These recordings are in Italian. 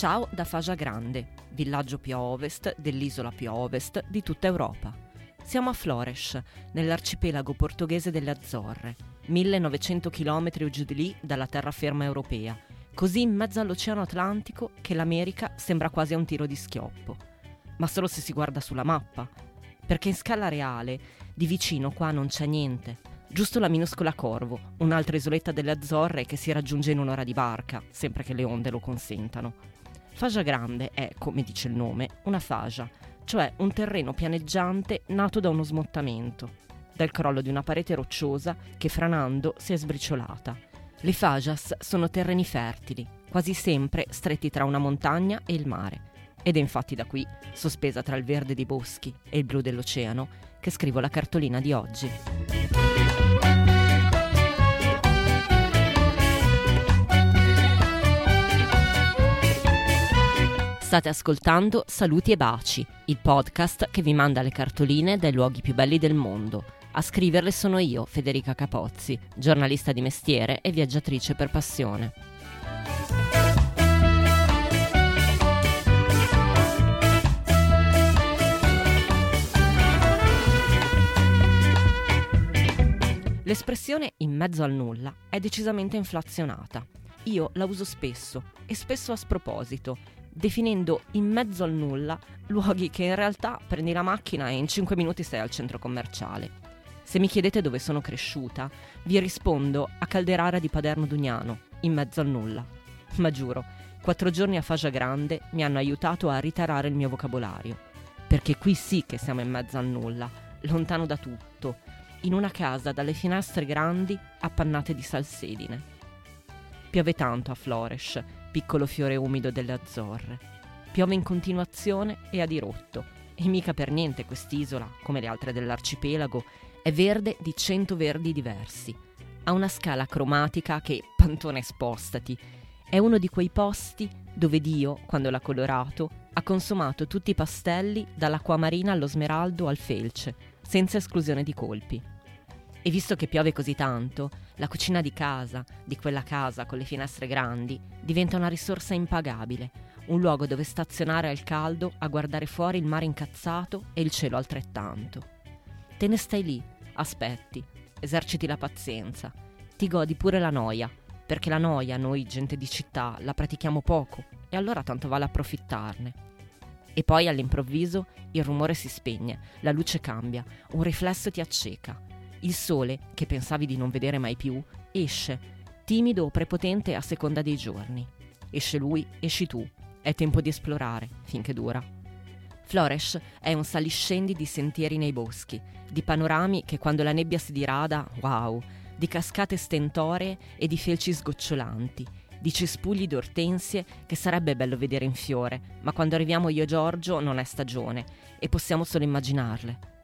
Ciao da Fagia Grande, villaggio più a ovest dell'isola più a ovest di tutta Europa. Siamo a Flores, nell'arcipelago portoghese delle Azzorre, 1900 km giù di lì dalla terraferma europea, così in mezzo all'Oceano Atlantico che l'America sembra quasi a un tiro di schioppo. Ma solo se si guarda sulla mappa, perché in scala reale di vicino qua non c'è niente, giusto la minuscola Corvo, un'altra isoletta delle Azzorre che si raggiunge in un'ora di barca, sempre che le onde lo consentano. Fagia Grande è, come dice il nome, una fagia, cioè un terreno pianeggiante nato da uno smottamento, dal crollo di una parete rocciosa che franando si è sbriciolata. Le fagias sono terreni fertili, quasi sempre stretti tra una montagna e il mare. Ed è infatti da qui, sospesa tra il verde dei boschi e il blu dell'oceano, che scrivo la cartolina di oggi. State ascoltando Saluti e Baci, il podcast che vi manda le cartoline dai luoghi più belli del mondo. A scriverle sono io, Federica Capozzi, giornalista di mestiere e viaggiatrice per passione. L'espressione in mezzo al nulla è decisamente inflazionata. Io la uso spesso e spesso a sproposito definendo in mezzo al nulla luoghi che in realtà prendi la macchina e in 5 minuti sei al centro commerciale. Se mi chiedete dove sono cresciuta, vi rispondo a Calderara di Paderno Dugnano, in mezzo al nulla. Ma giuro, quattro giorni a Fagia Grande mi hanno aiutato a ritarare il mio vocabolario. Perché qui sì che siamo in mezzo al nulla, lontano da tutto, in una casa dalle finestre grandi appannate di salsedine. Piove tanto a Flores piccolo fiore umido delle Azzorre. Piove in continuazione e a dirotto, e mica per niente quest'isola, come le altre dell'arcipelago, è verde di cento verdi diversi. Ha una scala cromatica che, pantone spostati, è uno di quei posti dove Dio, quando l'ha colorato, ha consumato tutti i pastelli dall'acquamarina allo smeraldo al felce, senza esclusione di colpi. E visto che piove così tanto, la cucina di casa, di quella casa con le finestre grandi, diventa una risorsa impagabile, un luogo dove stazionare al caldo a guardare fuori il mare incazzato e il cielo altrettanto. Te ne stai lì, aspetti, eserciti la pazienza, ti godi pure la noia, perché la noia noi, gente di città, la pratichiamo poco e allora tanto vale approfittarne. E poi all'improvviso il rumore si spegne, la luce cambia, un riflesso ti acceca il sole, che pensavi di non vedere mai più, esce, timido o prepotente a seconda dei giorni. Esce lui, esci tu. È tempo di esplorare, finché dura. Flores è un saliscendi di sentieri nei boschi, di panorami che quando la nebbia si dirada, wow, di cascate stentoree e di felci sgocciolanti, di cespugli d'ortensie che sarebbe bello vedere in fiore, ma quando arriviamo io e Giorgio non è stagione e possiamo solo immaginarle.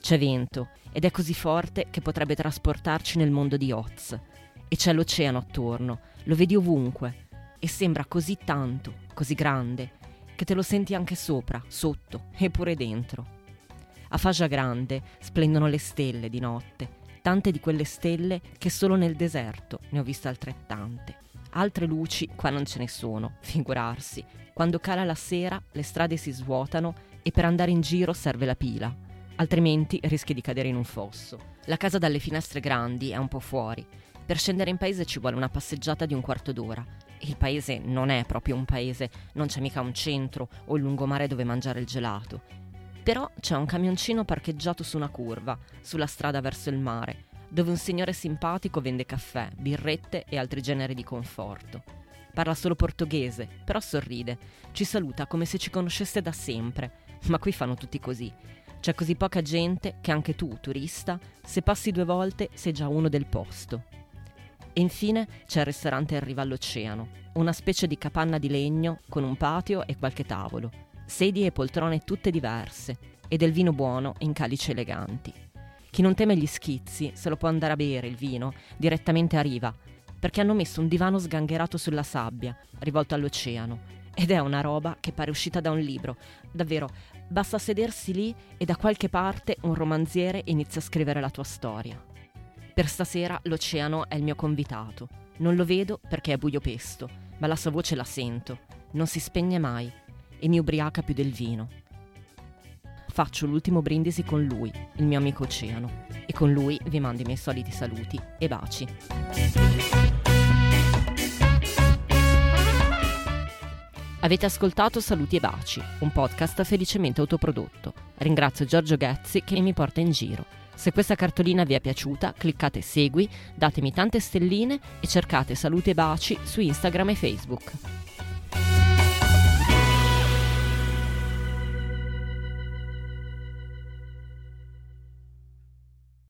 C'è vento ed è così forte che potrebbe trasportarci nel mondo di Oz. E c'è l'oceano attorno, lo vedi ovunque e sembra così tanto, così grande, che te lo senti anche sopra, sotto e pure dentro. A Fagia Grande splendono le stelle di notte, tante di quelle stelle che solo nel deserto ne ho viste altrettante. Altre luci qua non ce ne sono, figurarsi. Quando cala la sera le strade si svuotano e per andare in giro serve la pila altrimenti rischi di cadere in un fosso. La casa dalle finestre grandi è un po' fuori. Per scendere in paese ci vuole una passeggiata di un quarto d'ora. Il paese non è proprio un paese, non c'è mica un centro o il lungomare dove mangiare il gelato. Però c'è un camioncino parcheggiato su una curva, sulla strada verso il mare, dove un signore simpatico vende caffè, birrette e altri generi di conforto. Parla solo portoghese, però sorride, ci saluta come se ci conoscesse da sempre, ma qui fanno tutti così. C'è così poca gente che anche tu, turista, se passi due volte sei già uno del posto. E infine c'è il ristorante in riva all'oceano, una specie di capanna di legno con un patio e qualche tavolo, sedie e poltrone tutte diverse e del vino buono in calici eleganti. Chi non teme gli schizzi se lo può andare a bere il vino direttamente a riva, perché hanno messo un divano sgangherato sulla sabbia, rivolto all'oceano, ed è una roba che pare uscita da un libro. Davvero, basta sedersi lì e da qualche parte un romanziere inizia a scrivere la tua storia. Per stasera l'oceano è il mio convitato. Non lo vedo perché è buio pesto, ma la sua voce la sento. non si spegne mai e mi ubriaca più del vino. Faccio l'ultimo brindisi con lui, il mio amico oceano, e con lui vi mando i miei soliti saluti e baci. Avete ascoltato Saluti e Baci, un podcast felicemente autoprodotto. Ringrazio Giorgio Ghezzi che mi porta in giro. Se questa cartolina vi è piaciuta, cliccate segui, datemi tante stelline e cercate Saluti e Baci su Instagram e Facebook.